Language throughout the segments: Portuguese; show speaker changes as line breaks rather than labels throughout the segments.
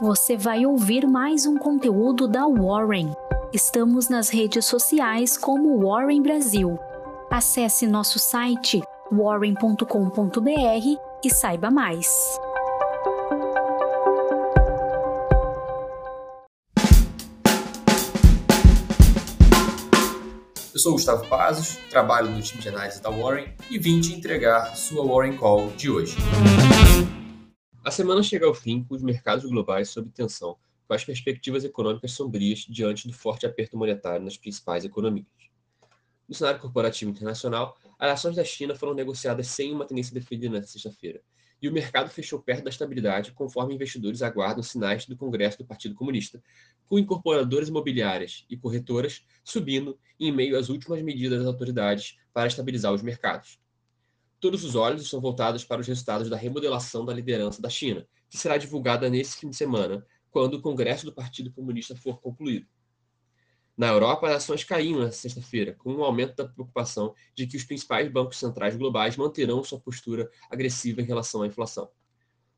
você vai ouvir mais um conteúdo da Warren. Estamos nas redes sociais como Warren Brasil. Acesse nosso site warren.com.br e saiba mais.
Eu sou Gustavo Pazos, trabalho no time de análise da Warren e vim te entregar sua Warren Call de hoje. A semana chega ao fim com os mercados globais sob tensão, com as perspectivas econômicas sombrias diante do forte aperto monetário nas principais economias. No cenário corporativo internacional, as ações da China foram negociadas sem uma tendência definida na sexta-feira, e o mercado fechou perto da estabilidade conforme investidores aguardam sinais do Congresso do Partido Comunista, com incorporadoras imobiliárias e corretoras subindo em meio às últimas medidas das autoridades para estabilizar os mercados. Todos os olhos estão voltados para os resultados da remodelação da liderança da China, que será divulgada nesse fim de semana, quando o Congresso do Partido Comunista for concluído. Na Europa, as ações caíram na sexta-feira, com um aumento da preocupação de que os principais bancos centrais globais manterão sua postura agressiva em relação à inflação.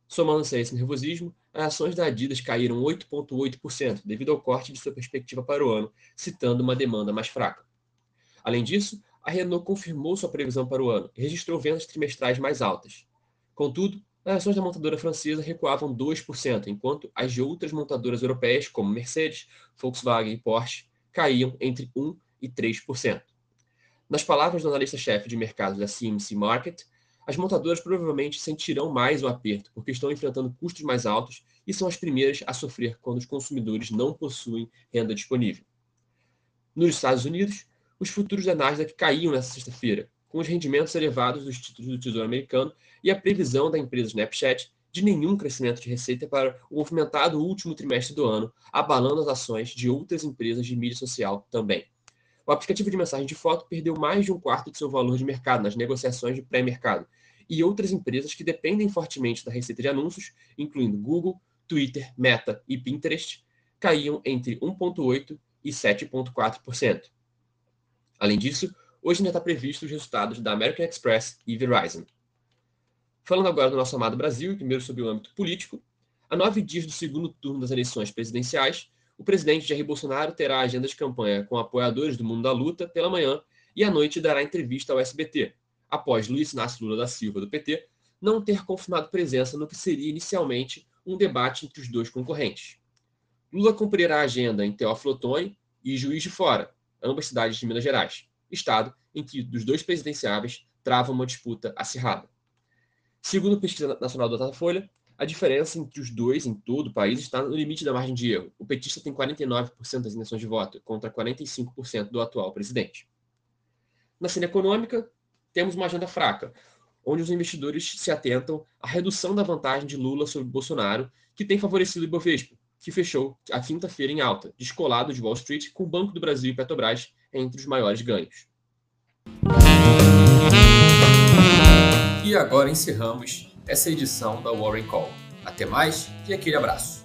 Somando-se a esse nervosismo, as ações da Adidas caíram 8,8% devido ao corte de sua perspectiva para o ano, citando uma demanda mais fraca. Além disso, a Renault confirmou sua previsão para o ano e registrou vendas trimestrais mais altas. Contudo, as ações da montadora francesa recuavam 2%, enquanto as de outras montadoras europeias, como Mercedes, Volkswagen e Porsche, caíam entre 1% e 3%. Nas palavras do analista-chefe de mercados da CMC Market, as montadoras provavelmente sentirão mais o aperto, porque estão enfrentando custos mais altos e são as primeiras a sofrer quando os consumidores não possuem renda disponível. Nos Estados Unidos, os futuros da Nasdaq caíam nesta sexta-feira, com os rendimentos elevados dos títulos do Tesouro Americano e a previsão da empresa Snapchat de nenhum crescimento de receita para o movimentado último trimestre do ano, abalando as ações de outras empresas de mídia social também. O aplicativo de mensagem de foto perdeu mais de um quarto de seu valor de mercado nas negociações de pré-mercado, e outras empresas que dependem fortemente da receita de anúncios, incluindo Google, Twitter, Meta e Pinterest, caíam entre 1,8% e 7,4%. Além disso, hoje ainda está previsto os resultados da American Express e Verizon. Falando agora do nosso amado Brasil, primeiro sobre o âmbito político, a nove dias do segundo turno das eleições presidenciais, o presidente Jair Bolsonaro terá agenda de campanha com apoiadores do mundo da luta pela manhã e à noite dará entrevista ao SBT, após Luiz Inácio Lula da Silva, do PT, não ter confirmado presença no que seria inicialmente um debate entre os dois concorrentes. Lula cumprirá a agenda em Teófilo Otoni e Juiz de Fora, ambas cidades de Minas Gerais, estado em que dos dois presidenciáveis trava uma disputa acirrada. Segundo a pesquisa nacional do Datafolha, a diferença entre os dois em todo o país está no limite da margem de erro. O petista tem 49% das intenções de voto contra 45% do atual presidente. Na cena econômica, temos uma agenda fraca, onde os investidores se atentam à redução da vantagem de Lula sobre Bolsonaro, que tem favorecido o Ibovespa, que fechou a quinta-feira em alta, descolado de Wall Street, com o Banco do Brasil e Petrobras entre os maiores ganhos. E agora encerramos essa edição da Warren Call. Até mais e aquele abraço.